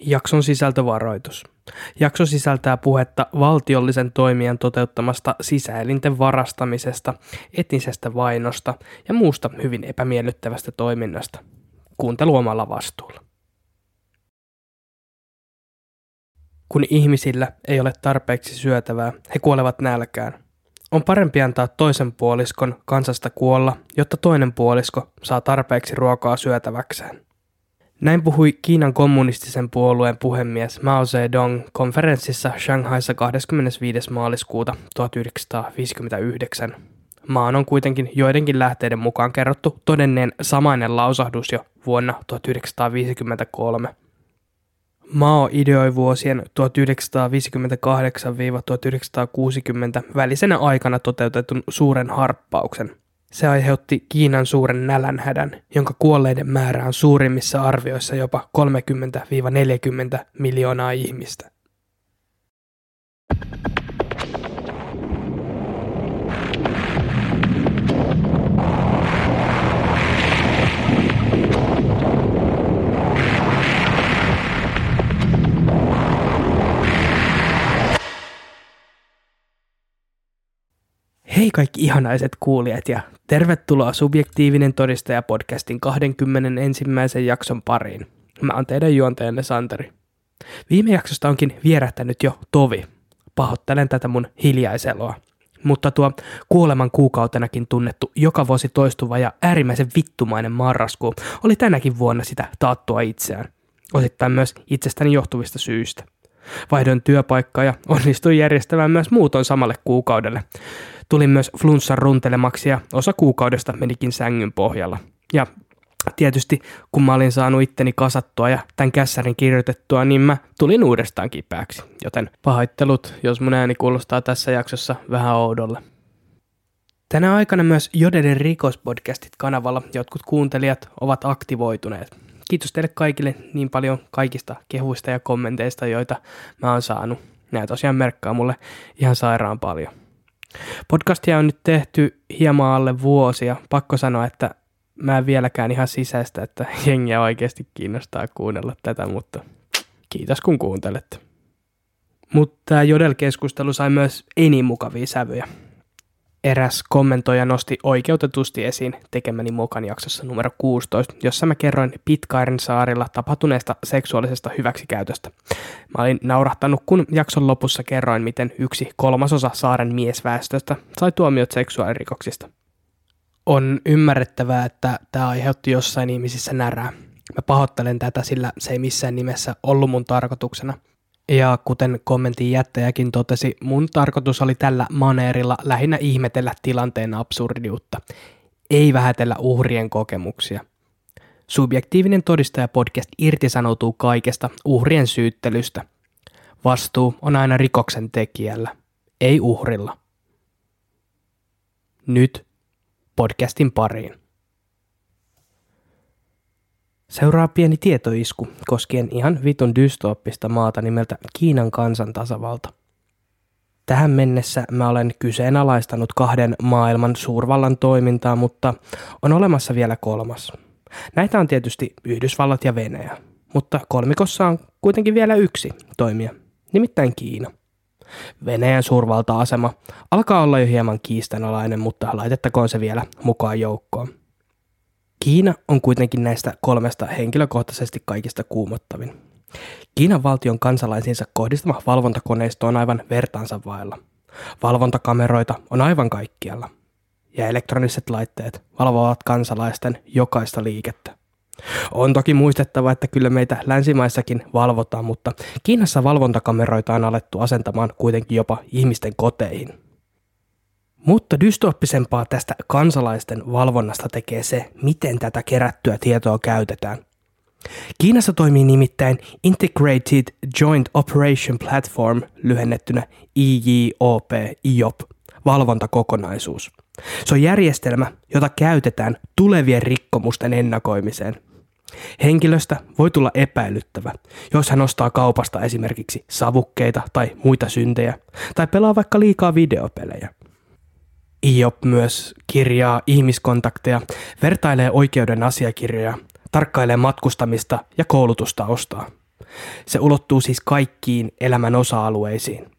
Jakson sisältövaroitus. Jakso sisältää puhetta valtiollisen toimijan toteuttamasta sisäelinten varastamisesta, etnisestä vainosta ja muusta hyvin epämiellyttävästä toiminnasta. Kuuntelu omalla vastuulla. Kun ihmisillä ei ole tarpeeksi syötävää, he kuolevat nälkään. On parempi antaa toisen puoliskon kansasta kuolla, jotta toinen puolisko saa tarpeeksi ruokaa syötäväkseen. Näin puhui Kiinan kommunistisen puolueen puhemies Mao Zedong konferenssissa Shanghaissa 25. maaliskuuta 1959. Maan on kuitenkin joidenkin lähteiden mukaan kerrottu todenneen samainen lausahdus jo vuonna 1953. Mao ideoi vuosien 1958-1960 välisenä aikana toteutetun suuren harppauksen – se aiheutti Kiinan suuren nälänhädän, jonka kuolleiden määrä on suurimmissa arvioissa jopa 30-40 miljoonaa ihmistä. Hei kaikki ihanaiset kuulijat ja tervetuloa Subjektiivinen todistaja podcastin 21. jakson pariin. Mä oon teidän juontajanne Santeri. Viime jaksosta onkin vierähtänyt jo tovi. Pahoittelen tätä mun hiljaiseloa. Mutta tuo kuoleman kuukautenakin tunnettu joka vuosi toistuva ja äärimmäisen vittumainen marraskuu oli tänäkin vuonna sitä taattua itseään. Osittain myös itsestäni johtuvista syistä. Vaihdoin työpaikkaa ja onnistuin järjestämään myös muuton samalle kuukaudelle. Tuli myös flunssan runtelemaksi ja osa kuukaudesta menikin sängyn pohjalla. Ja tietysti kun mä olin saanut itteni kasattua ja tämän kässärin kirjoitettua, niin mä tulin uudestaan kipääksi. Joten pahoittelut, jos mun ääni kuulostaa tässä jaksossa vähän oudolle. Tänä aikana myös Jodeden rikospodcastit kanavalla jotkut kuuntelijat ovat aktivoituneet. Kiitos teille kaikille niin paljon kaikista kehuista ja kommenteista, joita mä oon saanut. Nämä tosiaan merkkaa mulle ihan sairaan paljon. Podcastia on nyt tehty hieman alle vuosia. Pakko sanoa, että mä en vieläkään ihan sisäistä, että jengiä oikeasti kiinnostaa kuunnella tätä, mutta kiitos kun kuuntelette. Mutta tämä Jodel-keskustelu sai myös enimukavia sävyjä. Eräs kommentoija nosti oikeutetusti esiin tekemäni Mokan jaksossa numero 16, jossa mä kerroin Pitkaaren saarilla tapahtuneesta seksuaalisesta hyväksikäytöstä. Mä olin naurahtanut, kun jakson lopussa kerroin, miten yksi kolmasosa saaren miesväestöstä sai tuomiot seksuaalirikoksista. On ymmärrettävää, että tämä aiheutti jossain ihmisissä närää. Mä pahoittelen tätä, sillä se ei missään nimessä ollut mun tarkoituksena – ja kuten kommentin jättäjäkin totesi, mun tarkoitus oli tällä maneerilla lähinnä ihmetellä tilanteen absurdiutta, ei vähätellä uhrien kokemuksia. Subjektiivinen todistaja podcast irtisanoutuu kaikesta uhrien syyttelystä. Vastuu on aina rikoksen tekijällä, ei uhrilla. Nyt podcastin pariin. Seuraa pieni tietoisku koskien ihan vitun dystooppista maata nimeltä Kiinan kansantasavalta. Tähän mennessä mä olen kyseenalaistanut kahden maailman suurvallan toimintaa, mutta on olemassa vielä kolmas. Näitä on tietysti Yhdysvallat ja Venäjä, mutta kolmikossa on kuitenkin vielä yksi toimija, nimittäin Kiina. Venäjän suurvalta-asema alkaa olla jo hieman kiistanalainen, mutta laitettakoon se vielä mukaan joukkoon. Kiina on kuitenkin näistä kolmesta henkilökohtaisesti kaikista kuumottavin. Kiinan valtion kansalaisiinsa kohdistama valvontakoneisto on aivan vertaansa vailla. Valvontakameroita on aivan kaikkialla. Ja elektroniset laitteet valvovat kansalaisten jokaista liikettä. On toki muistettava, että kyllä meitä länsimaissakin valvotaan, mutta Kiinassa valvontakameroita on alettu asentamaan kuitenkin jopa ihmisten koteihin – mutta dystoppisempaa tästä kansalaisten valvonnasta tekee se, miten tätä kerättyä tietoa käytetään. Kiinassa toimii nimittäin Integrated Joint Operation Platform, lyhennettynä IJOP, IOP, valvontakokonaisuus. Se on järjestelmä, jota käytetään tulevien rikkomusten ennakoimiseen. Henkilöstä voi tulla epäilyttävä, jos hän ostaa kaupasta esimerkiksi savukkeita tai muita syntejä, tai pelaa vaikka liikaa videopelejä. IOP myös kirjaa ihmiskontakteja, vertailee oikeuden asiakirjoja, tarkkailee matkustamista ja koulutusta ostaa. Se ulottuu siis kaikkiin elämän osa-alueisiin.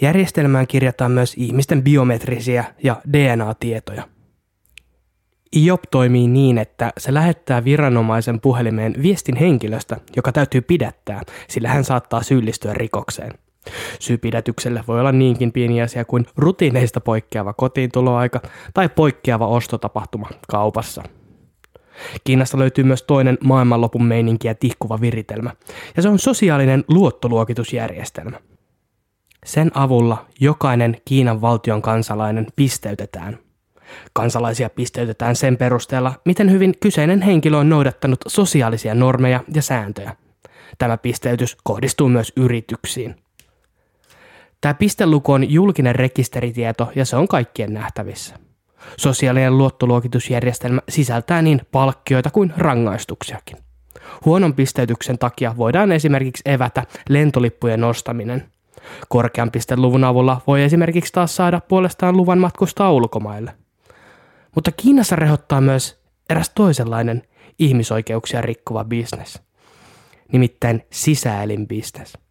Järjestelmään kirjataan myös ihmisten biometrisiä ja DNA-tietoja. IOP toimii niin, että se lähettää viranomaisen puhelimeen viestin henkilöstä, joka täytyy pidättää, sillä hän saattaa syyllistyä rikokseen. Syy pidätykselle voi olla niinkin pieni asia kuin rutiineista poikkeava kotiintuloaika tai poikkeava ostotapahtuma kaupassa. Kiinasta löytyy myös toinen maailmanlopun meininkiä tihkuva viritelmä, ja se on sosiaalinen luottoluokitusjärjestelmä. Sen avulla jokainen Kiinan valtion kansalainen pisteytetään. Kansalaisia pisteytetään sen perusteella, miten hyvin kyseinen henkilö on noudattanut sosiaalisia normeja ja sääntöjä. Tämä pisteytys kohdistuu myös yrityksiin. Tämä pisteluku on julkinen rekisteritieto ja se on kaikkien nähtävissä. Sosiaalinen luottoluokitusjärjestelmä sisältää niin palkkioita kuin rangaistuksiakin. Huonon pisteytyksen takia voidaan esimerkiksi evätä lentolippujen ostaminen. Korkean pisteluvun avulla voi esimerkiksi taas saada puolestaan luvan matkustaa ulkomaille. Mutta Kiinassa rehottaa myös eräs toisenlainen ihmisoikeuksia rikkova bisnes, nimittäin sisäelinbisnes.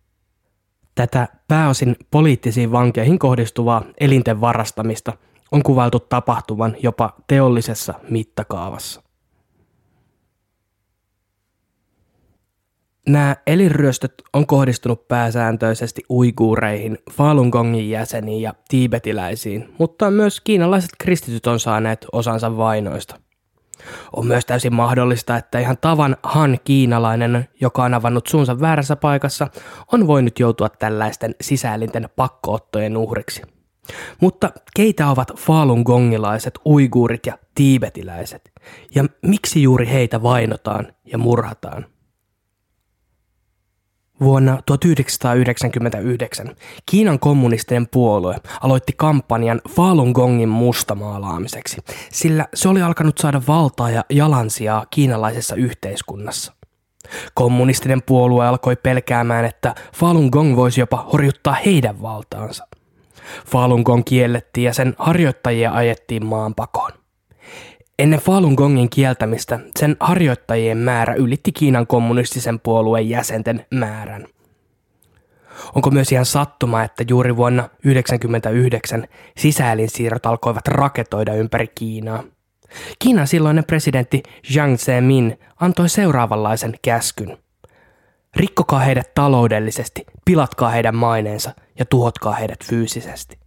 Tätä pääosin poliittisiin vankeihin kohdistuvaa elinten varastamista on kuvailtu tapahtuvan jopa teollisessa mittakaavassa. Nämä elinryöstöt on kohdistunut pääsääntöisesti uiguureihin, Falun Gongin jäseniin ja tiibetiläisiin, mutta myös kiinalaiset kristityt on saaneet osansa vainoista. On myös täysin mahdollista, että ihan tavan Han kiinalainen, joka on avannut suunsa väärässä paikassa, on voinut joutua tällaisten sisäelinten pakkoottojen uhriksi. Mutta keitä ovat Falun gongilaiset, uiguurit ja tiibetiläiset? Ja miksi juuri heitä vainotaan ja murhataan? Vuonna 1999 Kiinan kommunistinen puolue aloitti kampanjan Falun Gongin mustamaalaamiseksi, sillä se oli alkanut saada valtaa ja jalansijaa kiinalaisessa yhteiskunnassa. Kommunistinen puolue alkoi pelkäämään, että Falun Gong voisi jopa horjuttaa heidän valtaansa. Falun Gong kiellettiin ja sen harjoittajia ajettiin maanpakoon. Ennen Falun Gongin kieltämistä sen harjoittajien määrä ylitti Kiinan kommunistisen puolueen jäsenten määrän. Onko myös ihan sattuma, että juuri vuonna 1999 sisäelinsiirrot alkoivat raketoida ympäri Kiinaa? Kiinan silloinen presidentti Jiang Zemin antoi seuraavanlaisen käskyn. Rikkokaa heidät taloudellisesti, pilatkaa heidän maineensa ja tuhotkaa heidät fyysisesti.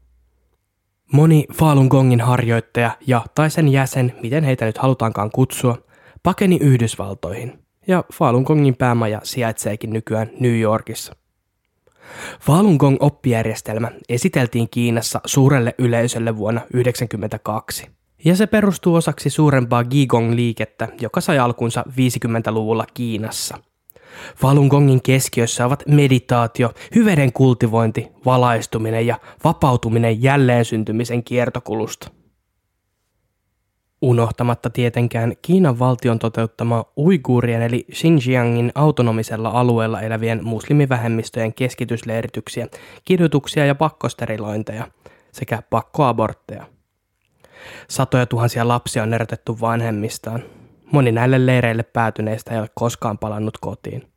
Moni Falun Gongin harjoittaja ja tai sen jäsen, miten heitä nyt halutaankaan kutsua, pakeni Yhdysvaltoihin, ja Falun Gongin päämaja sijaitseekin nykyään New Yorkissa. Falun Gong oppijärjestelmä esiteltiin Kiinassa suurelle yleisölle vuonna 1992, ja se perustuu osaksi suurempaa Gigong-liikettä, joka sai alkunsa 50-luvulla Kiinassa – Falun Gongin keskiössä ovat meditaatio, hyveden kultivointi, valaistuminen ja vapautuminen jälleen syntymisen kiertokulusta. Unohtamatta tietenkään Kiinan valtion toteuttamaa uiguurien eli Xinjiangin autonomisella alueella elävien muslimivähemmistöjen keskitysleirityksiä, kidutuksia ja pakkosterilointeja sekä pakkoabortteja. Satoja tuhansia lapsia on erotettu vanhemmistaan, Moni näille leireille päätyneistä ei ole koskaan palannut kotiin.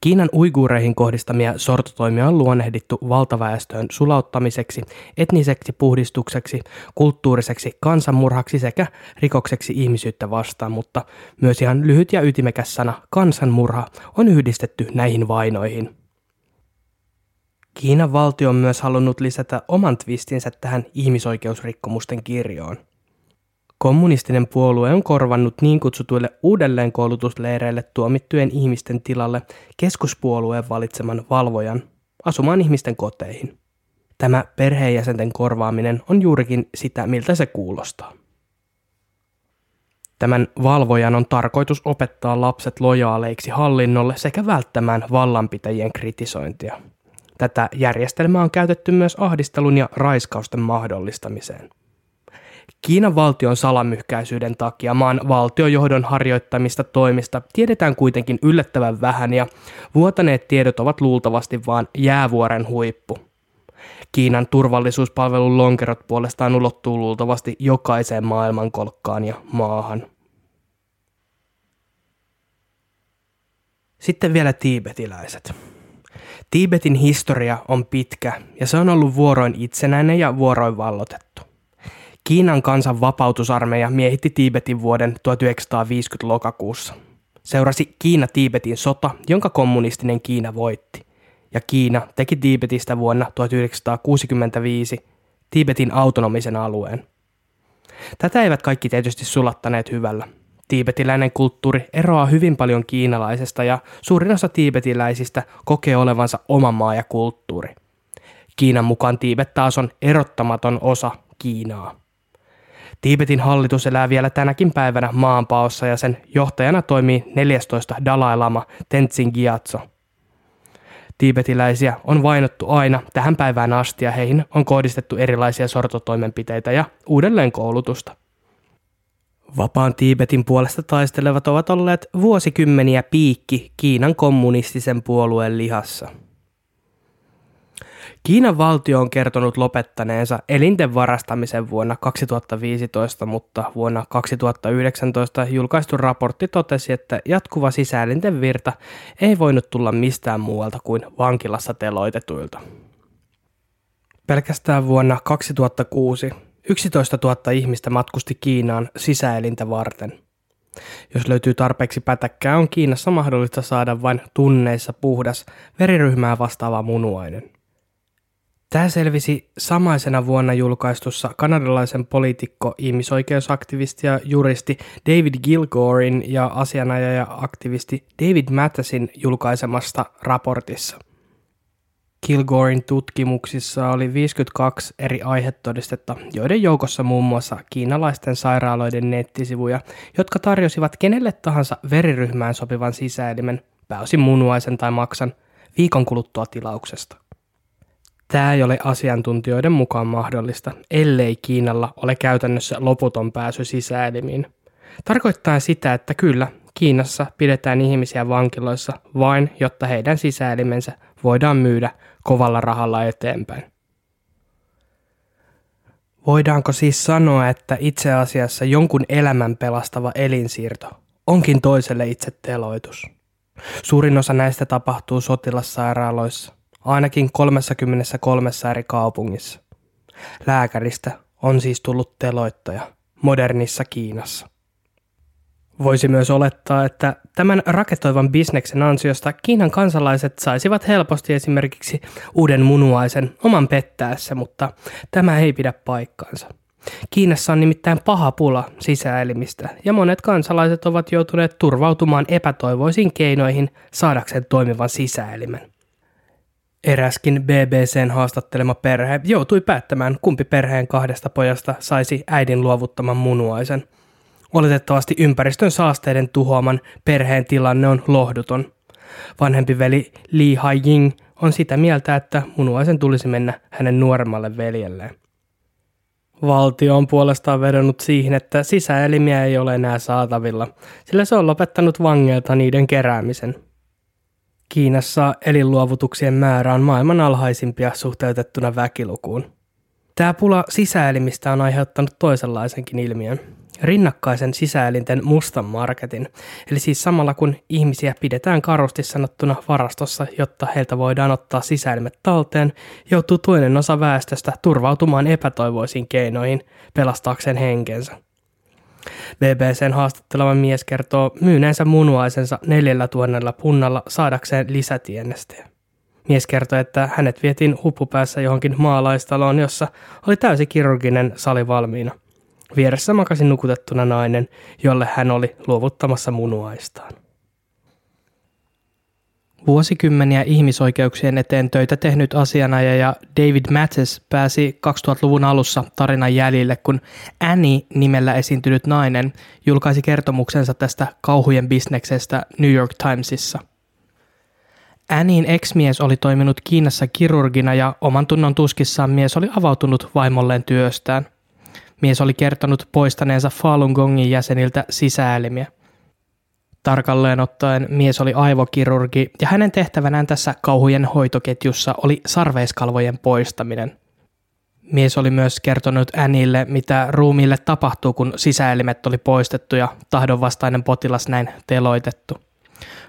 Kiinan uiguureihin kohdistamia sortotoimia on luonnehdittu valtaväestöön sulauttamiseksi, etniseksi puhdistukseksi, kulttuuriseksi kansanmurhaksi sekä rikokseksi ihmisyyttä vastaan, mutta myös ihan lyhyt ja ytimekäs sana kansanmurha on yhdistetty näihin vainoihin. Kiinan valtio on myös halunnut lisätä oman twistinsä tähän ihmisoikeusrikkomusten kirjoon – Kommunistinen puolue on korvannut niin kutsutuille uudelleenkoulutusleireille tuomittujen ihmisten tilalle keskuspuolueen valitseman valvojan asumaan ihmisten koteihin. Tämä perheenjäsenten korvaaminen on juurikin sitä, miltä se kuulostaa. Tämän valvojan on tarkoitus opettaa lapset lojaaleiksi hallinnolle sekä välttämään vallanpitäjien kritisointia. Tätä järjestelmää on käytetty myös ahdistelun ja raiskausten mahdollistamiseen – Kiinan valtion salamyhkäisyyden takia maan valtiojohdon harjoittamista toimista tiedetään kuitenkin yllättävän vähän ja vuotaneet tiedot ovat luultavasti vain jäävuoren huippu. Kiinan turvallisuuspalvelun lonkerot puolestaan ulottuu luultavasti jokaiseen maailmankolkkaan ja maahan. Sitten vielä tiibetiläiset. Tiibetin historia on pitkä ja se on ollut vuoroin itsenäinen ja vuoroin vallotettu. Kiinan kansan vapautusarmeija miehitti Tiibetin vuoden 1950 lokakuussa. Seurasi Kiina-Tiibetin sota, jonka kommunistinen Kiina voitti. Ja Kiina teki Tiibetistä vuonna 1965 Tiibetin autonomisen alueen. Tätä eivät kaikki tietysti sulattaneet hyvällä. Tiibetiläinen kulttuuri eroaa hyvin paljon kiinalaisesta ja suurin osa tiibetiläisistä kokee olevansa oma maa ja kulttuuri. Kiinan mukaan Tiibet taas on erottamaton osa Kiinaa. Tiibetin hallitus elää vielä tänäkin päivänä maanpaossa ja sen johtajana toimii 14 Dalai Lama Tenzin Gyatso. Tiibetiläisiä on vainottu aina tähän päivään asti ja heihin on kohdistettu erilaisia sortotoimenpiteitä ja uudelleenkoulutusta. Vapaan Tiibetin puolesta taistelevat ovat olleet vuosikymmeniä piikki Kiinan kommunistisen puolueen lihassa – Kiinan valtio on kertonut lopettaneensa elinten varastamisen vuonna 2015, mutta vuonna 2019 julkaistu raportti totesi, että jatkuva sisäelinten virta ei voinut tulla mistään muualta kuin vankilassa teloitetuilta. Pelkästään vuonna 2006 11 000 ihmistä matkusti Kiinaan sisäelintä varten. Jos löytyy tarpeeksi pätäkkää, on Kiinassa mahdollista saada vain tunneissa puhdas veriryhmää vastaava munuainen. Tämä selvisi samaisena vuonna julkaistussa kanadalaisen poliitikko, ihmisoikeusaktivisti ja juristi David Gilgorin ja asianajaja-aktivisti David Mattesin julkaisemasta raportissa. Kilgorin tutkimuksissa oli 52 eri aihetodistetta, joiden joukossa muun muassa kiinalaisten sairaaloiden nettisivuja, jotka tarjosivat kenelle tahansa veriryhmään sopivan sisäelimen, pääosin munuaisen tai maksan, viikon kuluttua tilauksesta. Tämä ei ole asiantuntijoiden mukaan mahdollista, ellei Kiinalla ole käytännössä loputon pääsy sisäelimiin. Tarkoittaa sitä, että kyllä, Kiinassa pidetään ihmisiä vankiloissa vain, jotta heidän sisäelimensä voidaan myydä kovalla rahalla eteenpäin. Voidaanko siis sanoa, että itse asiassa jonkun elämän pelastava elinsiirto onkin toiselle itse teloitus? Suurin osa näistä tapahtuu sotilassairaaloissa – ainakin 33 eri kaupungissa. Lääkäristä on siis tullut teloittaja modernissa Kiinassa. Voisi myös olettaa, että tämän raketoivan bisneksen ansiosta Kiinan kansalaiset saisivat helposti esimerkiksi uuden munuaisen oman pettäessä, mutta tämä ei pidä paikkaansa. Kiinassa on nimittäin paha pula sisäelimistä ja monet kansalaiset ovat joutuneet turvautumaan epätoivoisiin keinoihin saadakseen toimivan sisäelimen. Eräskin BBCn haastattelema perhe joutui päättämään, kumpi perheen kahdesta pojasta saisi äidin luovuttaman munuaisen. Oletettavasti ympäristön saasteiden tuhoaman perheen tilanne on lohduton. Vanhempi veli Li Haiying on sitä mieltä, että munuaisen tulisi mennä hänen nuoremmalle veljelleen. Valtio on puolestaan vedonnut siihen, että sisäelimiä ei ole enää saatavilla, sillä se on lopettanut vangeilta niiden keräämisen – Kiinassa elinluovutuksien määrä on maailman alhaisimpia suhteutettuna väkilukuun. Tämä pula sisäelimistä on aiheuttanut toisenlaisenkin ilmiön. Rinnakkaisen sisäelinten mustan marketin, eli siis samalla kun ihmisiä pidetään karusti sanottuna varastossa, jotta heiltä voidaan ottaa sisäelimet talteen, joutuu toinen osa väestöstä turvautumaan epätoivoisiin keinoihin pelastaakseen henkensä. BBCn haastatteleva mies kertoo myyneensä munuaisensa neljällä tuonnella punnalla saadakseen lisätienestejä. Mies kertoi, että hänet vietiin huppupäässä johonkin maalaistaloon, jossa oli täysi kirurginen sali valmiina. Vieressä makasi nukutettuna nainen, jolle hän oli luovuttamassa munuaistaan. Vuosikymmeniä ihmisoikeuksien eteen töitä tehnyt asianajaja David Mattis pääsi 2000-luvun alussa tarinan jäljille, kun Annie nimellä esiintynyt nainen julkaisi kertomuksensa tästä kauhujen bisneksestä New York Timesissa. Annien ex-mies oli toiminut Kiinassa kirurgina ja oman tunnon tuskissaan mies oli avautunut vaimolleen työstään. Mies oli kertonut poistaneensa Falun Gongin jäseniltä sisäelimiä – Tarkalleen ottaen mies oli aivokirurgi ja hänen tehtävänään tässä kauhujen hoitoketjussa oli sarveiskalvojen poistaminen. Mies oli myös kertonut Äänille, mitä ruumiille tapahtuu, kun sisäelimet oli poistettu ja tahdonvastainen potilas näin teloitettu.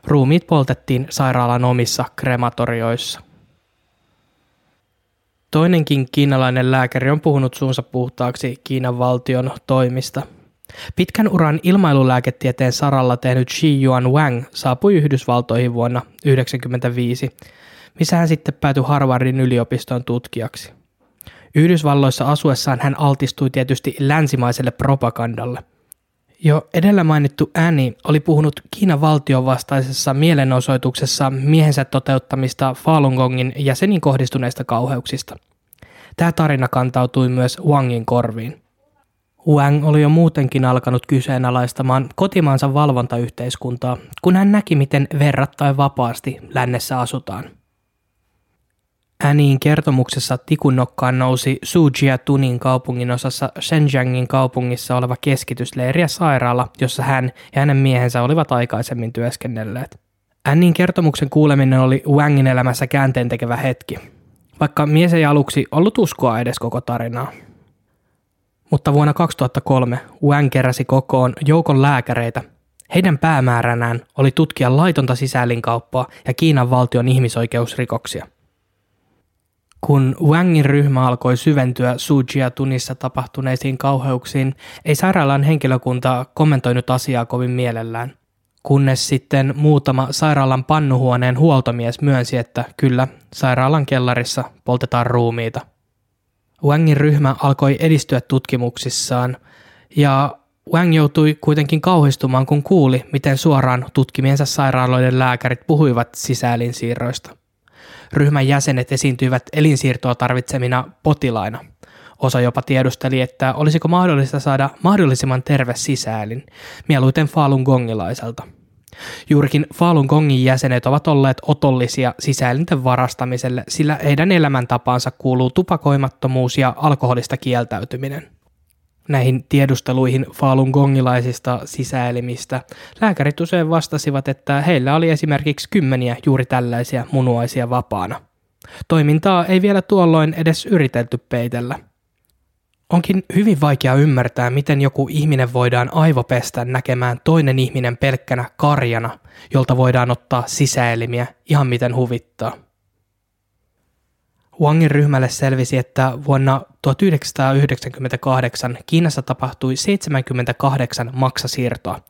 Ruumiit poltettiin sairaalan omissa krematorioissa. Toinenkin kiinalainen lääkäri on puhunut suunsa puhtaaksi Kiinan valtion toimista. Pitkän uran ilmailulääketieteen saralla tehnyt Xi Yuan Wang saapui Yhdysvaltoihin vuonna 1995, missä hän sitten päätyi Harvardin yliopiston tutkijaksi. Yhdysvalloissa asuessaan hän altistui tietysti länsimaiselle propagandalle. Jo edellä mainittu Annie oli puhunut Kiinan valtion vastaisessa mielenosoituksessa miehensä toteuttamista Falun Gongin jäsenin kohdistuneista kauheuksista. Tämä tarina kantautui myös Wangin korviin. Wang oli jo muutenkin alkanut kyseenalaistamaan kotimaansa valvontayhteiskuntaa, kun hän näki, miten verrattain vapaasti lännessä asutaan. Äniin kertomuksessa tikunnokkaan nousi Tunin kaupungin osassa Shenzhengin kaupungissa oleva keskitysleiri ja sairaala, jossa hän ja hänen miehensä olivat aikaisemmin työskennelleet. Annin kertomuksen kuuleminen oli Wangin elämässä käänteen tekevä hetki, vaikka mies ei aluksi ollut uskoa edes koko tarinaa. Mutta vuonna 2003 Wang keräsi kokoon joukon lääkäreitä. Heidän päämääränään oli tutkia laitonta sisäelinkauppaa ja Kiinan valtion ihmisoikeusrikoksia. Kun Wangin ryhmä alkoi syventyä Sujia tunissa tapahtuneisiin kauheuksiin, ei sairaalan henkilökunta kommentoinut asiaa kovin mielellään. Kunnes sitten muutama sairaalan pannuhuoneen huoltomies myönsi, että kyllä, sairaalan kellarissa poltetaan ruumiita. Wangin ryhmä alkoi edistyä tutkimuksissaan ja Wang joutui kuitenkin kauhistumaan, kun kuuli, miten suoraan tutkimiensa sairaaloiden lääkärit puhuivat sisäelinsiirroista. Ryhmän jäsenet esiintyivät elinsiirtoa tarvitsemina potilaina. Osa jopa tiedusteli, että olisiko mahdollista saada mahdollisimman terve sisäälin, mieluiten Falun gongilaiselta. Juurikin Falun Gongin jäsenet ovat olleet otollisia sisäelinten varastamiselle, sillä heidän elämäntapaansa kuuluu tupakoimattomuus ja alkoholista kieltäytyminen näihin tiedusteluihin Falun Gongilaisista sisäelimistä. Lääkärit usein vastasivat, että heillä oli esimerkiksi kymmeniä juuri tällaisia munuaisia vapaana. Toimintaa ei vielä tuolloin edes yritelty peitellä. Onkin hyvin vaikea ymmärtää, miten joku ihminen voidaan aivopestä näkemään toinen ihminen pelkkänä karjana, jolta voidaan ottaa sisäelimiä ihan miten huvittaa. Wangin ryhmälle selvisi, että vuonna 1998 Kiinassa tapahtui 78 maksasiirtoa,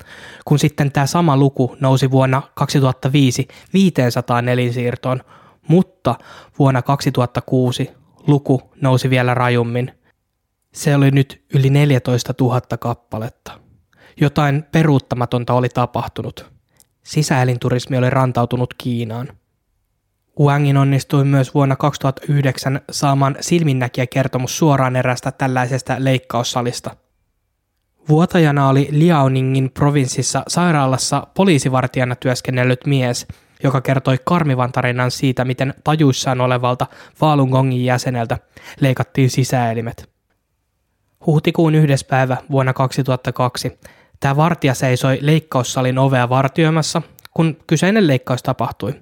kun sitten tämä sama luku nousi vuonna 2005 500 elinsiirtoon, mutta vuonna 2006 luku nousi vielä rajummin. Se oli nyt yli 14 000 kappaletta. Jotain peruuttamatonta oli tapahtunut. Sisäelinturismi oli rantautunut Kiinaan – Wangin onnistui myös vuonna 2009 saamaan silminnäkijäkertomus suoraan erästä tällaisesta leikkaussalista. Vuotajana oli Liaoningin provinssissa sairaalassa poliisivartijana työskennellyt mies, joka kertoi karmivan tarinan siitä, miten tajuissaan olevalta Falun Gongin jäseneltä leikattiin sisäelimet. Huhtikuun yhdes päivä vuonna 2002 tämä vartija seisoi leikkaussalin ovea vartioimassa kun kyseinen leikkaus tapahtui.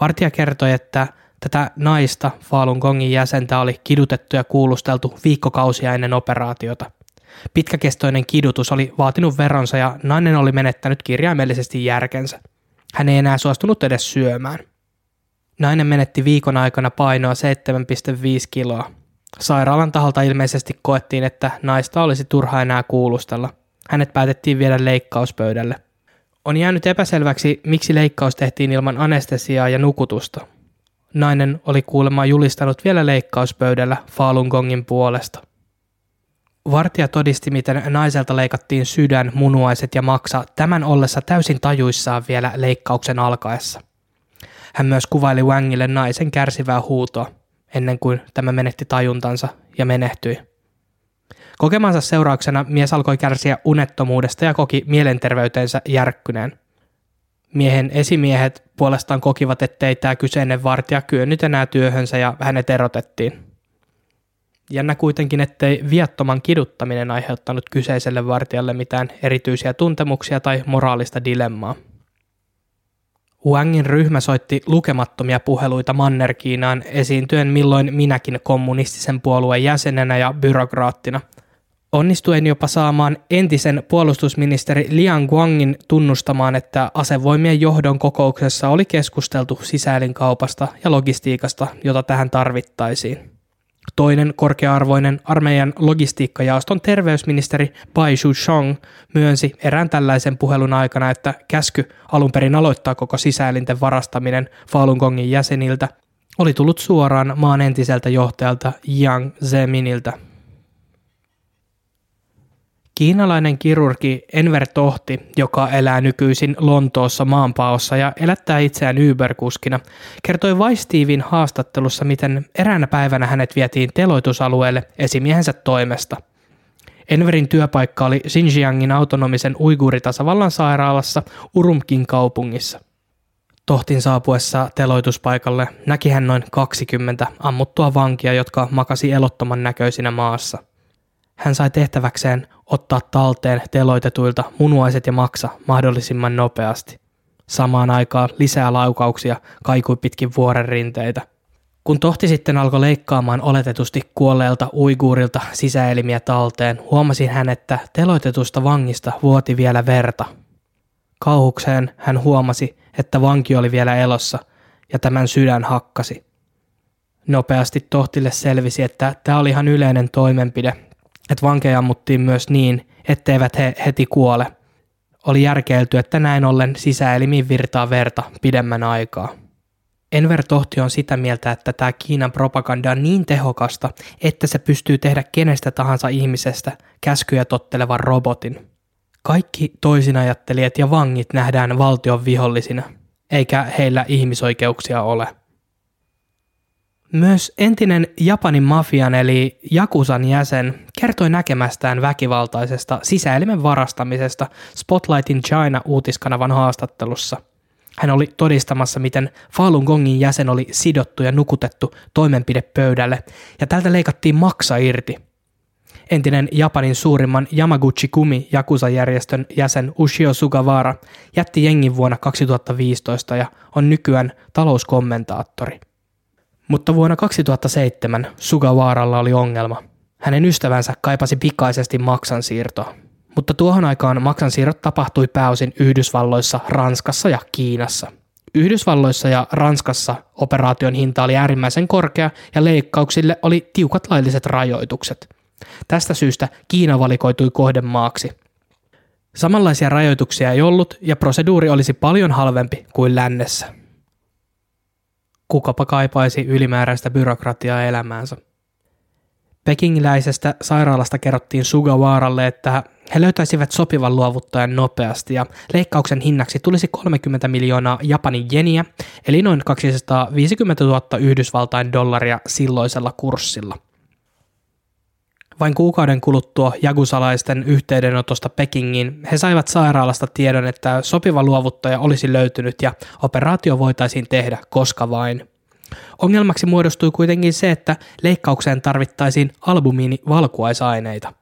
Vartija kertoi, että tätä naista Falun Gongin jäsentä oli kidutettu ja kuulusteltu viikkokausia ennen operaatiota. Pitkäkestoinen kidutus oli vaatinut veronsa ja nainen oli menettänyt kirjaimellisesti järkensä. Hän ei enää suostunut edes syömään. Nainen menetti viikon aikana painoa 7,5 kiloa. Sairaalan taholta ilmeisesti koettiin, että naista olisi turha enää kuulustella. Hänet päätettiin viedä leikkauspöydälle. On jäänyt epäselväksi, miksi leikkaus tehtiin ilman anestesiaa ja nukutusta. Nainen oli kuulemma julistanut vielä leikkauspöydällä Falun Gongin puolesta. Vartija todisti, miten naiselta leikattiin sydän, munuaiset ja maksa tämän ollessa täysin tajuissaan vielä leikkauksen alkaessa. Hän myös kuvaili Wangille naisen kärsivää huutoa, ennen kuin tämä menetti tajuntansa ja menehtyi. Kokemansa seurauksena mies alkoi kärsiä unettomuudesta ja koki mielenterveytensä järkkyneen. Miehen esimiehet puolestaan kokivat, ettei tämä kyseinen vartija kyennyt enää työhönsä ja hänet erotettiin. Jännä kuitenkin, ettei viattoman kiduttaminen aiheuttanut kyseiselle vartijalle mitään erityisiä tuntemuksia tai moraalista dilemmaa. Wangin ryhmä soitti lukemattomia puheluita Manner-Kiinaan esiintyen milloin minäkin kommunistisen puolueen jäsenenä ja byrokraattina – onnistuen jopa saamaan entisen puolustusministeri Liang Guangin tunnustamaan, että asevoimien johdon kokouksessa oli keskusteltu sisäelinkaupasta ja logistiikasta, jota tähän tarvittaisiin. Toinen korkea-arvoinen armeijan logistiikkajaoston terveysministeri Bai Shu-shong myönsi erään tällaisen puhelun aikana, että käsky alun perin aloittaa koko sisäelinten varastaminen Falun Gongin jäseniltä oli tullut suoraan maan entiseltä johtajalta Yang Zeminiltä. Kiinalainen kirurgi Enver Tohti, joka elää nykyisin Lontoossa maanpaossa ja elättää itseään Uber-kuskina, kertoi Vaistiivin haastattelussa, miten eräänä päivänä hänet vietiin teloitusalueelle esimiehensä toimesta. Enverin työpaikka oli Xinjiangin autonomisen uiguuritasavallan sairaalassa Urumkin kaupungissa. Tohtin saapuessa teloituspaikalle näki hän noin 20 ammuttua vankia, jotka makasi elottoman näköisinä maassa – hän sai tehtäväkseen ottaa talteen teloitetuilta munuaiset ja maksa mahdollisimman nopeasti. Samaan aikaan lisää laukauksia kaikui pitkin vuoren rinteitä. Kun tohti sitten alkoi leikkaamaan oletetusti kuolleelta uiguurilta sisäelimiä talteen, huomasin hän, että teloitetusta vangista vuoti vielä verta. Kauhukseen hän huomasi, että vanki oli vielä elossa ja tämän sydän hakkasi. Nopeasti tohtille selvisi, että tämä oli ihan yleinen toimenpide, että vankeja ammuttiin myös niin, etteivät he heti kuole. Oli järkeilty, että näin ollen sisäelimiin virtaa verta pidemmän aikaa. Enver Tohti on sitä mieltä, että tämä Kiinan propaganda on niin tehokasta, että se pystyy tehdä kenestä tahansa ihmisestä käskyjä tottelevan robotin. Kaikki toisinajattelijat ja vangit nähdään valtion vihollisina, eikä heillä ihmisoikeuksia ole. Myös entinen Japanin mafian eli Jakusan jäsen kertoi näkemästään väkivaltaisesta sisäelimen varastamisesta Spotlightin China-uutiskanavan haastattelussa. Hän oli todistamassa, miten Falun Gongin jäsen oli sidottu ja nukutettu toimenpidepöydälle, ja tältä leikattiin maksa irti. Entinen Japanin suurimman Yamaguchi Kumi Jakusa-järjestön jäsen Ushio Sugawara jätti jengin vuonna 2015 ja on nykyään talouskommentaattori – mutta vuonna 2007 Sugavaaralla oli ongelma. Hänen ystävänsä kaipasi pikaisesti maksansiirtoa. Mutta tuohon aikaan maksansiirrot tapahtui pääosin Yhdysvalloissa, Ranskassa ja Kiinassa. Yhdysvalloissa ja Ranskassa operaation hinta oli äärimmäisen korkea ja leikkauksille oli tiukat lailliset rajoitukset. Tästä syystä Kiina valikoitui kohdemaaksi. Samanlaisia rajoituksia ei ollut ja proseduuri olisi paljon halvempi kuin lännessä. Kukapa kaipaisi ylimääräistä byrokratiaa elämäänsä. Pekingiläisestä sairaalasta kerrottiin Sugavaaralle, että he löytäisivät sopivan luovuttajan nopeasti ja leikkauksen hinnaksi tulisi 30 miljoonaa Japanin jeniä, eli noin 250 000 Yhdysvaltain dollaria silloisella kurssilla. Vain kuukauden kuluttua jagusalaisten yhteydenotosta Pekingiin he saivat sairaalasta tiedon, että sopiva luovuttaja olisi löytynyt ja operaatio voitaisiin tehdä koska vain. Ongelmaksi muodostui kuitenkin se, että leikkaukseen tarvittaisiin albumiinivalkuaisaineita.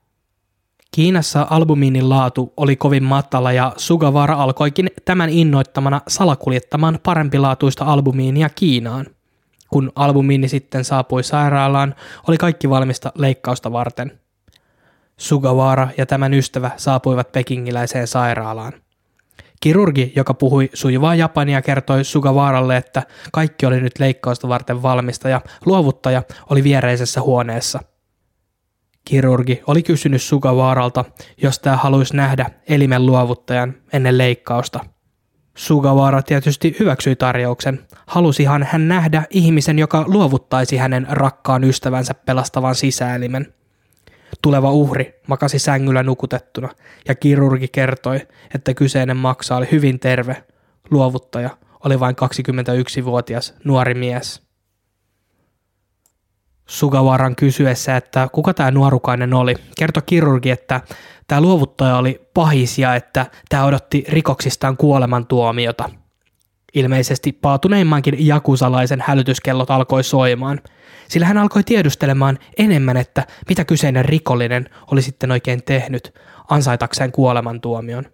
Kiinassa albumiinin laatu oli kovin matala ja Sugavara alkoikin tämän innoittamana salakuljettamaan parempilaatuista albumiinia Kiinaan – kun albumiini sitten saapui sairaalaan, oli kaikki valmista leikkausta varten. Sugawara ja tämän ystävä saapuivat pekingiläiseen sairaalaan. Kirurgi, joka puhui sujuvaa japania, kertoi Sugawaralle, että kaikki oli nyt leikkausta varten valmista ja luovuttaja oli viereisessä huoneessa. Kirurgi oli kysynyt Sugawaralta, jos tämä haluaisi nähdä elimen luovuttajan ennen leikkausta – Sugawara tietysti hyväksyi tarjouksen. Halusihan hän nähdä ihmisen, joka luovuttaisi hänen rakkaan ystävänsä pelastavan sisäelimen. Tuleva uhri makasi sängyllä nukutettuna ja kirurgi kertoi, että kyseinen maksa oli hyvin terve. Luovuttaja oli vain 21-vuotias nuori mies. Sugawaran kysyessä, että kuka tämä nuorukainen oli, kertoi kirurgi, että tämä luovuttaja oli pahis ja että tämä odotti rikoksistaan kuolemantuomiota. Ilmeisesti paatuneimmankin jakusalaisen hälytyskellot alkoi soimaan, sillä hän alkoi tiedustelemaan enemmän, että mitä kyseinen rikollinen oli sitten oikein tehnyt ansaitakseen kuolemantuomion.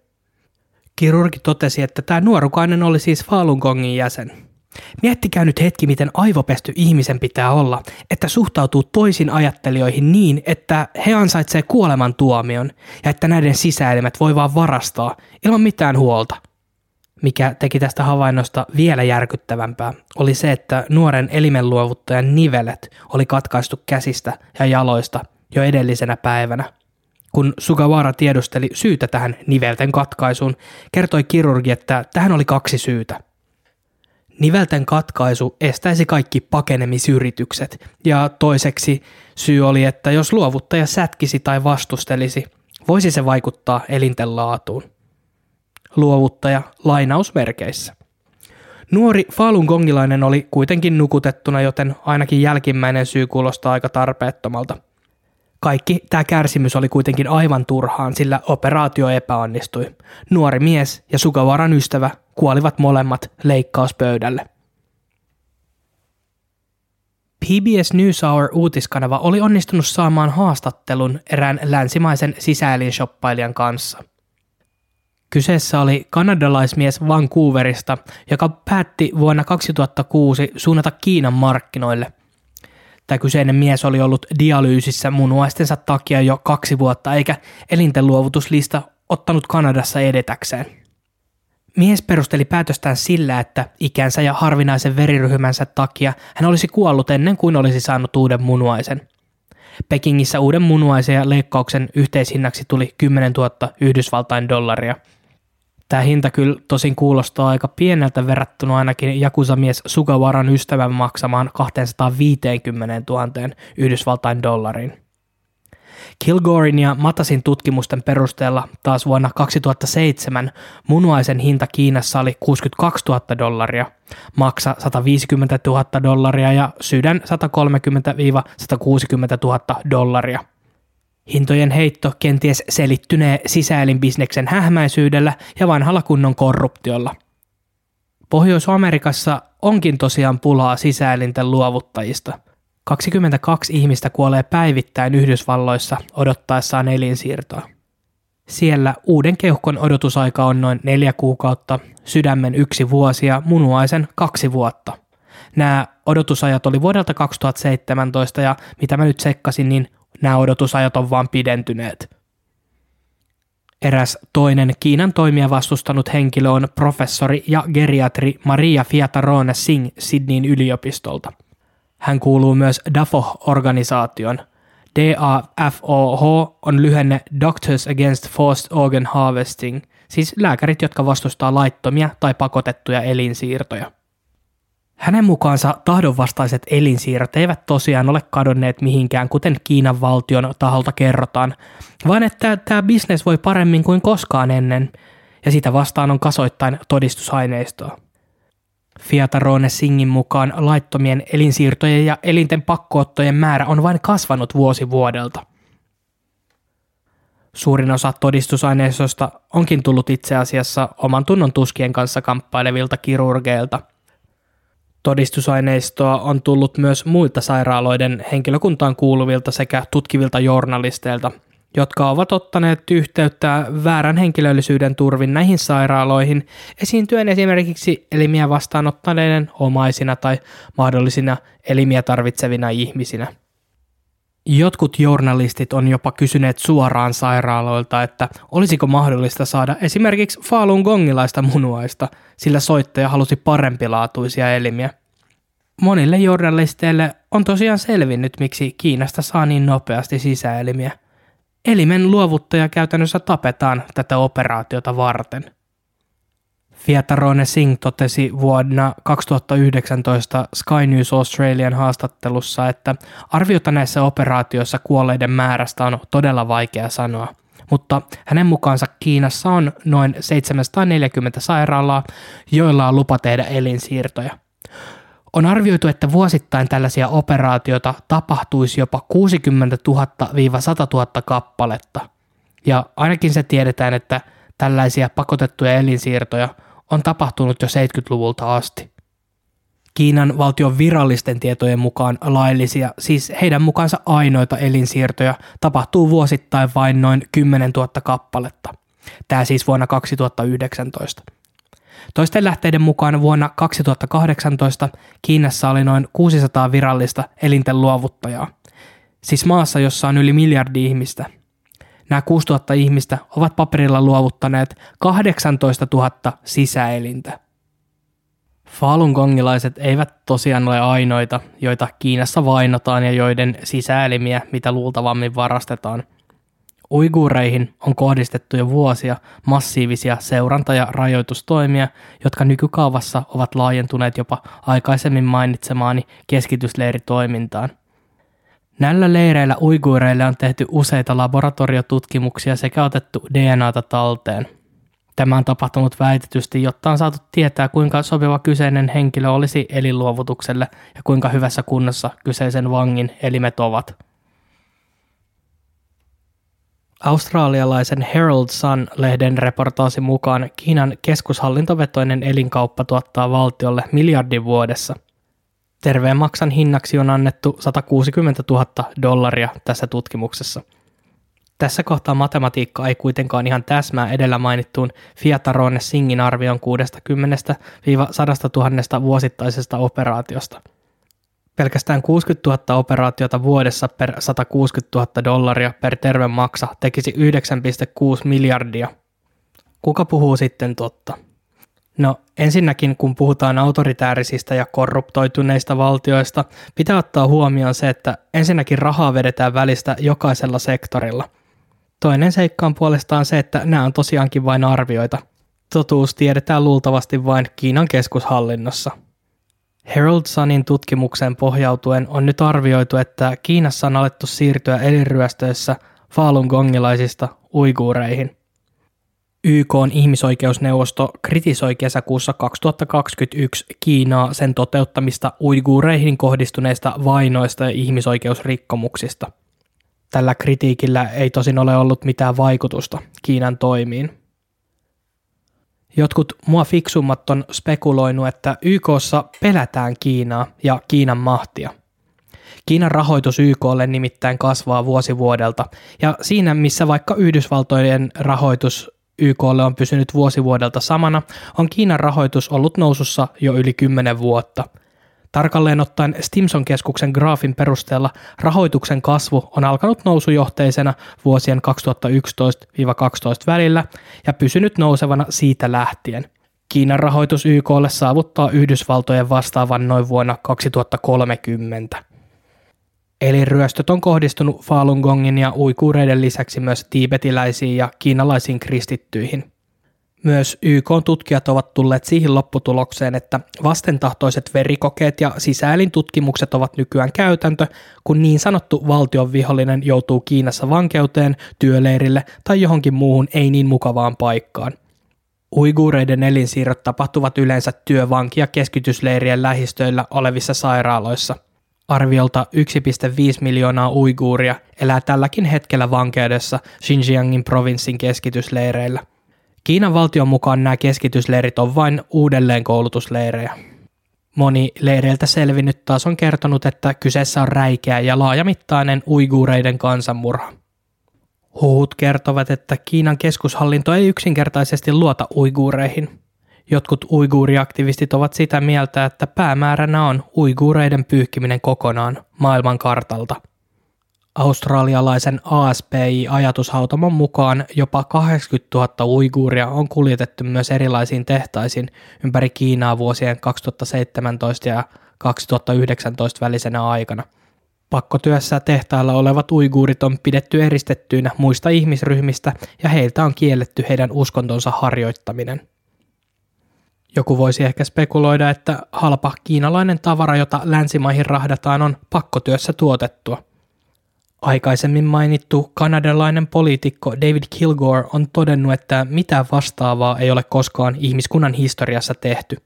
Kirurgi totesi, että tämä nuorukainen oli siis Falun Gongin jäsen. Miettikää nyt hetki, miten aivopesty ihmisen pitää olla, että suhtautuu toisin ajattelijoihin niin, että he ansaitsee kuoleman tuomion ja että näiden sisäelimet voi vaan varastaa ilman mitään huolta. Mikä teki tästä havainnosta vielä järkyttävämpää, oli se, että nuoren elimenluovuttajan nivelet oli katkaistu käsistä ja jaloista jo edellisenä päivänä. Kun Sugawara tiedusteli syytä tähän nivelten katkaisuun, kertoi kirurgi, että tähän oli kaksi syytä – Nivelten katkaisu estäisi kaikki pakenemisyritykset, ja toiseksi syy oli, että jos luovuttaja sätkisi tai vastustelisi, voisi se vaikuttaa elinten laatuun. Luovuttaja lainausmerkeissä. Nuori Falun Gongilainen oli kuitenkin nukutettuna, joten ainakin jälkimmäinen syy kuulostaa aika tarpeettomalta. Kaikki tämä kärsimys oli kuitenkin aivan turhaan, sillä operaatio epäonnistui. Nuori mies ja Sugavaran ystävä kuolivat molemmat leikkauspöydälle. PBS NewsHour uutiskanava oli onnistunut saamaan haastattelun erään länsimaisen sisäelinsshoppailijan kanssa. Kyseessä oli kanadalaismies Vancouverista, joka päätti vuonna 2006 suunnata Kiinan markkinoille. Tämä kyseinen mies oli ollut dialyysissä munuaistensa takia jo kaksi vuotta, eikä elintenluovutuslista ottanut Kanadassa edetäkseen. Mies perusteli päätöstään sillä, että ikänsä ja harvinaisen veriryhmänsä takia hän olisi kuollut ennen kuin olisi saanut uuden munuaisen. Pekingissä uuden munuaisen ja leikkauksen yhteishinnaksi tuli 10 000 Yhdysvaltain dollaria. Tämä hinta kyllä tosin kuulostaa aika pieneltä verrattuna ainakin Jakusamies Sugawaran ystävän maksamaan 250 000 Yhdysvaltain dollariin. Kilgorin ja Matasin tutkimusten perusteella taas vuonna 2007 munuaisen hinta Kiinassa oli 62 000 dollaria, maksa 150 000 dollaria ja sydän 130-160 000 dollaria. Hintojen heitto kenties selittynee sisäelinbisneksen hähmäisyydellä ja vanhalla kunnon korruptiolla. Pohjois-Amerikassa onkin tosiaan pulaa sisäelinten luovuttajista – 22 ihmistä kuolee päivittäin Yhdysvalloissa odottaessaan elinsiirtoa. Siellä uuden keuhkon odotusaika on noin neljä kuukautta, sydämen yksi vuosi ja munuaisen kaksi vuotta. Nämä odotusajat oli vuodelta 2017 ja mitä mä nyt tsekkasin, niin nämä odotusajat on vaan pidentyneet. Eräs toinen Kiinan toimia vastustanut henkilö on professori ja geriatri Maria Fiatarone Singh Sydneyn yliopistolta – hän kuuluu myös DAFO-organisaation. DAFOH on lyhenne Doctors Against Forced Organ Harvesting, siis lääkärit, jotka vastustaa laittomia tai pakotettuja elinsiirtoja. Hänen mukaansa tahdonvastaiset elinsiirrot eivät tosiaan ole kadonneet mihinkään, kuten Kiinan valtion taholta kerrotaan, vaan että tämä bisnes voi paremmin kuin koskaan ennen, ja sitä vastaan on kasoittain todistusaineistoa. Fiatarone Singin mukaan laittomien elinsiirtojen ja elinten pakkoottojen määrä on vain kasvanut vuosi vuodelta. Suurin osa todistusaineistosta onkin tullut itse asiassa oman tunnon tuskien kanssa kamppailevilta kirurgeilta. Todistusaineistoa on tullut myös muilta sairaaloiden henkilökuntaan kuuluvilta sekä tutkivilta journalisteilta – jotka ovat ottaneet yhteyttä väärän henkilöllisyyden turvin näihin sairaaloihin esiintyen esimerkiksi elimiä vastaanottaneiden omaisina tai mahdollisina elimiä tarvitsevina ihmisinä. Jotkut journalistit on jopa kysyneet suoraan sairaaloilta, että olisiko mahdollista saada esimerkiksi Falun gongilaista munuaista, sillä soittaja halusi parempilaatuisia elimiä. Monille journalisteille on tosiaan selvinnyt, miksi Kiinasta saa niin nopeasti sisäelimiä – Elimen luovuttaja käytännössä tapetaan tätä operaatiota varten. Fietarone Singh totesi vuonna 2019 Sky News Australian haastattelussa, että arviota näissä operaatioissa kuolleiden määrästä on todella vaikea sanoa, mutta hänen mukaansa Kiinassa on noin 740 sairaalaa, joilla on lupa tehdä elinsiirtoja – on arvioitu, että vuosittain tällaisia operaatioita tapahtuisi jopa 60 000-100 000 kappaletta. Ja ainakin se tiedetään, että tällaisia pakotettuja elinsiirtoja on tapahtunut jo 70-luvulta asti. Kiinan valtion virallisten tietojen mukaan laillisia, siis heidän mukaansa ainoita elinsiirtoja, tapahtuu vuosittain vain noin 10 000 kappaletta. Tämä siis vuonna 2019. Toisten lähteiden mukaan vuonna 2018 Kiinassa oli noin 600 virallista elinten luovuttajaa. Siis maassa, jossa on yli miljardi ihmistä. Nämä 6000 ihmistä ovat paperilla luovuttaneet 18 000 sisäelintä. Falun Gongilaiset eivät tosiaan ole ainoita, joita Kiinassa vainotaan ja joiden sisäelimiä mitä luultavammin varastetaan. Uiguureihin on kohdistettu jo vuosia massiivisia seuranta- ja rajoitustoimia, jotka nykykaavassa ovat laajentuneet jopa aikaisemmin mainitsemaani keskitysleiritoimintaan. Näillä leireillä uiguureille on tehty useita laboratoriotutkimuksia sekä otettu DNAta talteen – Tämä on tapahtunut väitetysti, jotta on saatu tietää, kuinka sopiva kyseinen henkilö olisi elinluovutukselle ja kuinka hyvässä kunnossa kyseisen vangin elimet ovat. Australialaisen Herald Sun-lehden reportaasi mukaan Kiinan keskushallintovetoinen elinkauppa tuottaa valtiolle miljardin vuodessa. Terveen maksan hinnaksi on annettu 160 000 dollaria tässä tutkimuksessa – tässä kohtaa matematiikka ei kuitenkaan ihan täsmää edellä mainittuun Fiatarone Singin arvion 60 100 000 vuosittaisesta operaatiosta. Pelkästään 60 000 operaatiota vuodessa per 160 000 dollaria per terve maksa tekisi 9,6 miljardia. Kuka puhuu sitten totta? No ensinnäkin kun puhutaan autoritäärisistä ja korruptoituneista valtioista, pitää ottaa huomioon se, että ensinnäkin rahaa vedetään välistä jokaisella sektorilla – Toinen seikka on puolestaan se, että nämä on tosiaankin vain arvioita. Totuus tiedetään luultavasti vain Kiinan keskushallinnossa. Herald Sunin tutkimukseen pohjautuen on nyt arvioitu, että Kiinassa on alettu siirtyä elinryöstöissä Falun Gongilaisista uiguureihin. YK on ihmisoikeusneuvosto kritisoi kesäkuussa 2021 Kiinaa sen toteuttamista uiguureihin kohdistuneista vainoista ja ihmisoikeusrikkomuksista – Tällä kritiikillä ei tosin ole ollut mitään vaikutusta Kiinan toimiin. Jotkut mua fiksummat on spekuloinut, että YKssa pelätään Kiinaa ja Kiinan mahtia. Kiinan rahoitus YKlle nimittäin kasvaa vuosi vuodelta, ja siinä missä vaikka Yhdysvaltojen rahoitus YKlle on pysynyt vuosi vuodelta samana, on Kiinan rahoitus ollut nousussa jo yli 10 vuotta – Tarkalleen ottaen Stimson-keskuksen graafin perusteella rahoituksen kasvu on alkanut nousujohteisena vuosien 2011-2012 välillä ja pysynyt nousevana siitä lähtien. Kiinan rahoitus YKlle saavuttaa Yhdysvaltojen vastaavan noin vuonna 2030. Eli ryöstöt on kohdistunut Falun Gongin ja uikuureiden lisäksi myös tiibetiläisiin ja kiinalaisiin kristittyihin – myös YK-tutkijat ovat tulleet siihen lopputulokseen, että vastentahtoiset verikokeet ja sisäelintutkimukset ovat nykyään käytäntö, kun niin sanottu valtion vihollinen joutuu Kiinassa vankeuteen, työleirille tai johonkin muuhun ei niin mukavaan paikkaan. Uiguureiden elinsiirrot tapahtuvat yleensä työvanki- ja keskitysleirien lähistöillä olevissa sairaaloissa. Arviolta 1,5 miljoonaa uiguuria elää tälläkin hetkellä vankeudessa Xinjiangin provinssin keskitysleireillä – Kiinan valtion mukaan nämä keskitysleirit on vain uudelleenkoulutusleirejä. Moni leireiltä selvinnyt taas on kertonut, että kyseessä on räikeä ja laajamittainen uiguureiden kansanmurha. Huhut kertovat, että Kiinan keskushallinto ei yksinkertaisesti luota uiguureihin. Jotkut uiguuriaktivistit ovat sitä mieltä, että päämääränä on uiguureiden pyyhkiminen kokonaan maailman kartalta – Australialaisen ASPI-ajatushautomon mukaan jopa 80 000 uiguuria on kuljetettu myös erilaisiin tehtaisiin ympäri Kiinaa vuosien 2017 ja 2019 välisenä aikana. Pakkotyössä tehtailla olevat uiguurit on pidetty eristettyinä muista ihmisryhmistä ja heiltä on kielletty heidän uskontonsa harjoittaminen. Joku voisi ehkä spekuloida, että halpa kiinalainen tavara, jota länsimaihin rahdataan, on pakkotyössä tuotettua – Aikaisemmin mainittu kanadalainen poliitikko David Kilgore on todennut, että mitään vastaavaa ei ole koskaan ihmiskunnan historiassa tehty.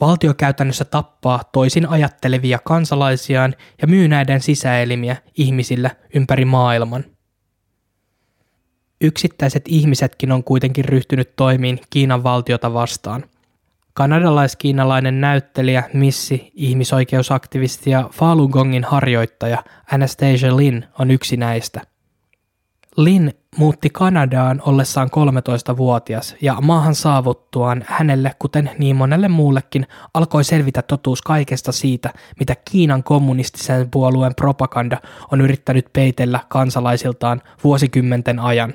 Valtio käytännössä tappaa toisin ajattelevia kansalaisiaan ja myy näiden sisäelimiä ihmisillä ympäri maailman. Yksittäiset ihmisetkin on kuitenkin ryhtynyt toimiin Kiinan valtiota vastaan – Kanadalaiskiinalainen näyttelijä, missi, ihmisoikeusaktivisti ja Falun Gongin harjoittaja Anastasia Lin on yksi näistä. Lin muutti Kanadaan ollessaan 13-vuotias ja maahan saavuttuaan hänelle, kuten niin monelle muullekin, alkoi selvitä totuus kaikesta siitä, mitä Kiinan kommunistisen puolueen propaganda on yrittänyt peitellä kansalaisiltaan vuosikymmenten ajan.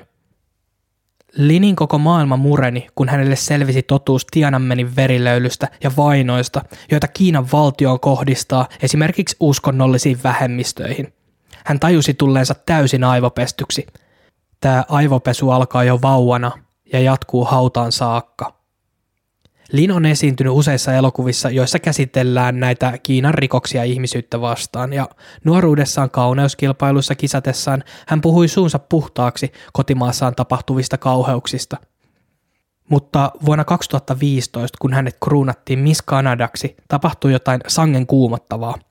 Linin koko maailma mureni, kun hänelle selvisi totuus Tiananmenin verilöylystä ja vainoista, joita Kiinan valtio kohdistaa esimerkiksi uskonnollisiin vähemmistöihin. Hän tajusi tulleensa täysin aivopestyksi – Tämä aivopesu alkaa jo vauvana ja jatkuu hautaan saakka. Lin on esiintynyt useissa elokuvissa, joissa käsitellään näitä Kiinan rikoksia ihmisyyttä vastaan, ja nuoruudessaan kauneuskilpailuissa kisatessaan hän puhui suunsa puhtaaksi kotimaassaan tapahtuvista kauheuksista. Mutta vuonna 2015, kun hänet kruunattiin Miss Kanadaksi, tapahtui jotain sangen kuumottavaa –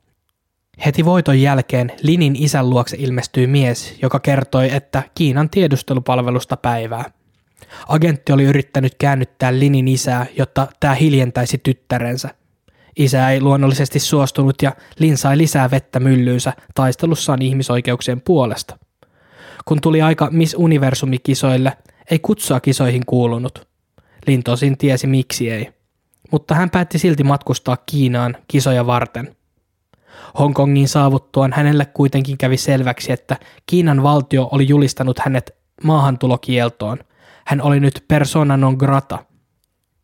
Heti voiton jälkeen Linin isän luokse ilmestyi mies, joka kertoi, että Kiinan tiedustelupalvelusta päivää. Agentti oli yrittänyt käännyttää Linin isää, jotta tämä hiljentäisi tyttärensä. Isä ei luonnollisesti suostunut ja Lin sai lisää vettä myllyynsä taistelussaan ihmisoikeuksien puolesta. Kun tuli aika Miss Universumi-kisoille, ei kutsua kisoihin kuulunut. Lin tosin tiesi miksi ei. Mutta hän päätti silti matkustaa Kiinaan kisoja varten – Hongkongin saavuttuaan hänelle kuitenkin kävi selväksi, että Kiinan valtio oli julistanut hänet maahantulokieltoon. Hän oli nyt persona non grata.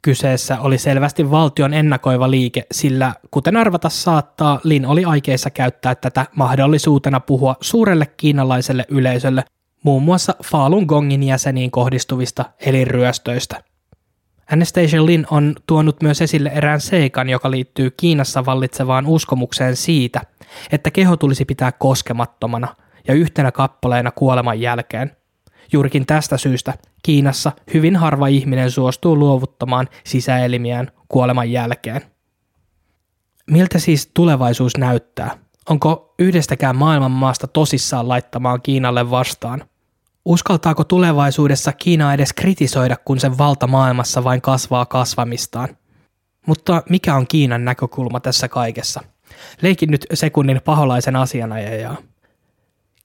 Kyseessä oli selvästi valtion ennakoiva liike, sillä kuten arvata saattaa, Lin oli aikeissa käyttää tätä mahdollisuutena puhua suurelle kiinalaiselle yleisölle muun muassa Falun Gongin jäseniin kohdistuvista elinryöstöistä – Anastasia Lin on tuonut myös esille erään seikan, joka liittyy Kiinassa vallitsevaan uskomukseen siitä, että keho tulisi pitää koskemattomana ja yhtenä kappaleena kuoleman jälkeen. Juurikin tästä syystä Kiinassa hyvin harva ihminen suostuu luovuttamaan sisäelimiään kuoleman jälkeen. Miltä siis tulevaisuus näyttää? Onko yhdestäkään maailman maasta tosissaan laittamaan Kiinalle vastaan? Uskaltaako tulevaisuudessa Kiina edes kritisoida, kun sen valta maailmassa vain kasvaa kasvamistaan? Mutta mikä on Kiinan näkökulma tässä kaikessa? Leikin nyt sekunnin paholaisen asianajajaa.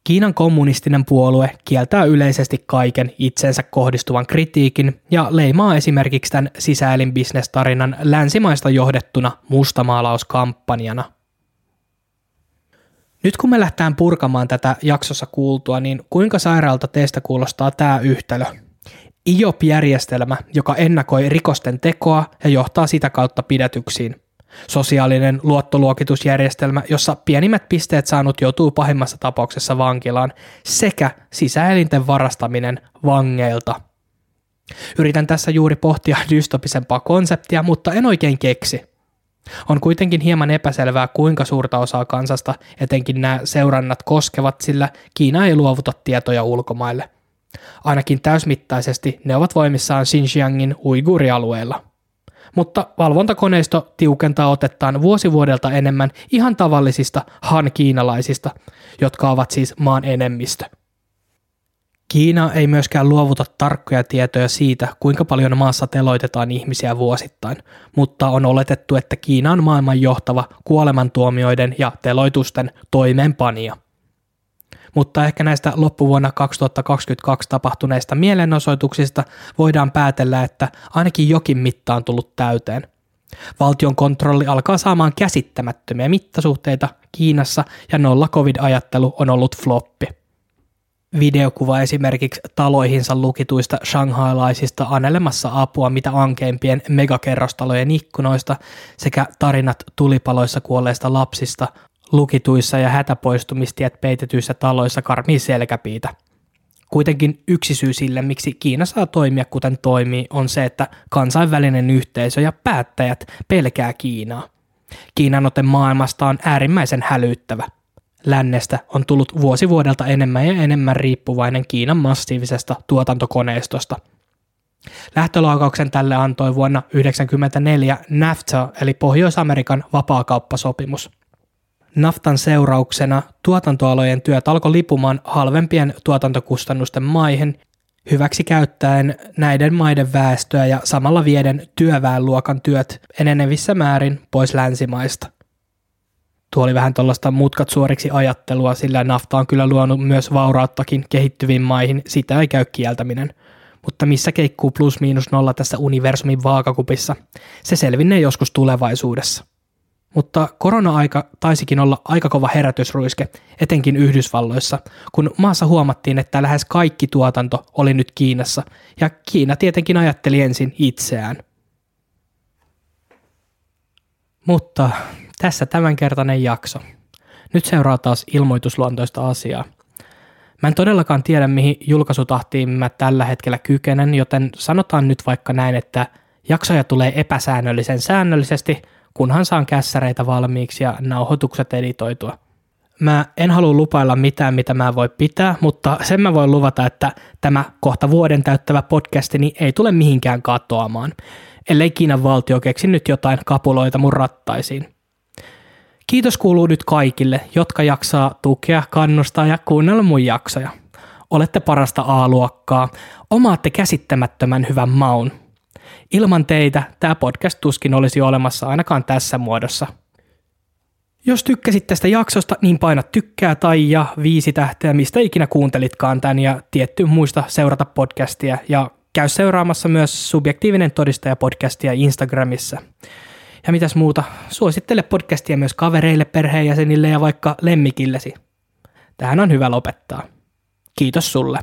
Kiinan kommunistinen puolue kieltää yleisesti kaiken itsensä kohdistuvan kritiikin ja leimaa esimerkiksi tämän sisäelinbisnestarinan länsimaista johdettuna mustamaalauskampanjana – nyt kun me lähdetään purkamaan tätä jaksossa kuultua, niin kuinka sairaalta teistä kuulostaa tämä yhtälö? IOP-järjestelmä, joka ennakoi rikosten tekoa ja johtaa sitä kautta pidätyksiin. Sosiaalinen luottoluokitusjärjestelmä, jossa pienimmät pisteet saanut joutuu pahimmassa tapauksessa vankilaan, sekä sisäelinten varastaminen vangeilta. Yritän tässä juuri pohtia dystopisempaa konseptia, mutta en oikein keksi – on kuitenkin hieman epäselvää, kuinka suurta osaa kansasta etenkin nämä seurannat koskevat, sillä Kiina ei luovuta tietoja ulkomaille. Ainakin täysmittaisesti ne ovat voimissaan Xinjiangin uigurialueella. Mutta valvontakoneisto tiukentaa otettaan vuosi vuodelta enemmän ihan tavallisista han-kiinalaisista, jotka ovat siis maan enemmistö. Kiina ei myöskään luovuta tarkkoja tietoja siitä, kuinka paljon maassa teloitetaan ihmisiä vuosittain, mutta on oletettu, että Kiina on maailman johtava kuolemantuomioiden ja teloitusten toimeenpanija. Mutta ehkä näistä loppuvuonna 2022 tapahtuneista mielenosoituksista voidaan päätellä, että ainakin jokin mitta on tullut täyteen. Valtion kontrolli alkaa saamaan käsittämättömiä mittasuhteita Kiinassa ja nolla covid-ajattelu on ollut floppi videokuva esimerkiksi taloihinsa lukituista shanghailaisista anelemassa apua mitä ankeimpien megakerrostalojen ikkunoista sekä tarinat tulipaloissa kuolleista lapsista lukituissa ja hätäpoistumistiet peitetyissä taloissa karmii selkäpiitä. Kuitenkin yksi syy sille, miksi Kiina saa toimia kuten toimii, on se, että kansainvälinen yhteisö ja päättäjät pelkää Kiinaa. Kiinan ote maailmasta on äärimmäisen hälyttävä – lännestä on tullut vuosi vuodelta enemmän ja enemmän riippuvainen Kiinan massiivisesta tuotantokoneistosta. Lähtölaukauksen tälle antoi vuonna 1994 NAFTA eli Pohjois-Amerikan vapaakauppasopimus. NAFTAn seurauksena tuotantoalojen työt alkoi lipumaan halvempien tuotantokustannusten maihin, hyväksi käyttäen näiden maiden väestöä ja samalla vieden työväenluokan työt enenevissä määrin pois länsimaista. Tuo oli vähän tuollaista mutkat suoriksi ajattelua, sillä nafta on kyllä luonut myös vaurauttakin kehittyviin maihin, sitä ei käy kieltäminen. Mutta missä keikkuu plus miinus nolla tässä universumin vaakakupissa? Se selvinnee joskus tulevaisuudessa. Mutta korona-aika taisikin olla aika kova herätysruiske, etenkin Yhdysvalloissa, kun maassa huomattiin, että lähes kaikki tuotanto oli nyt Kiinassa, ja Kiina tietenkin ajatteli ensin itseään. Mutta tässä tämänkertainen jakso. Nyt seuraa taas ilmoitusluontoista asiaa. Mä en todellakaan tiedä, mihin julkaisutahtiin mä tällä hetkellä kykenen, joten sanotaan nyt vaikka näin, että jaksoja tulee epäsäännöllisen säännöllisesti, kunhan saan kässäreitä valmiiksi ja nauhoitukset editoitua. Mä en halua lupailla mitään, mitä mä voi pitää, mutta sen mä voin luvata, että tämä kohta vuoden täyttävä podcastini ei tule mihinkään katoamaan, ellei Kiinan valtio keksi nyt jotain kapuloita mun rattaisiin. Kiitos kuuluu nyt kaikille, jotka jaksaa tukea, kannustaa ja kuunnella mun jaksoja. Olette parasta A-luokkaa, omaatte käsittämättömän hyvän maun. Ilman teitä tämä podcast tuskin olisi olemassa ainakaan tässä muodossa. Jos tykkäsit tästä jaksosta, niin paina tykkää tai ja viisi tähteä, mistä ikinä kuuntelitkaan tän ja tietty muista seurata podcastia ja käy seuraamassa myös subjektiivinen todistaja podcastia Instagramissa. Ja mitäs muuta, suosittele podcastia myös kavereille, perheenjäsenille ja vaikka lemmikillesi. Tähän on hyvä lopettaa. Kiitos sulle.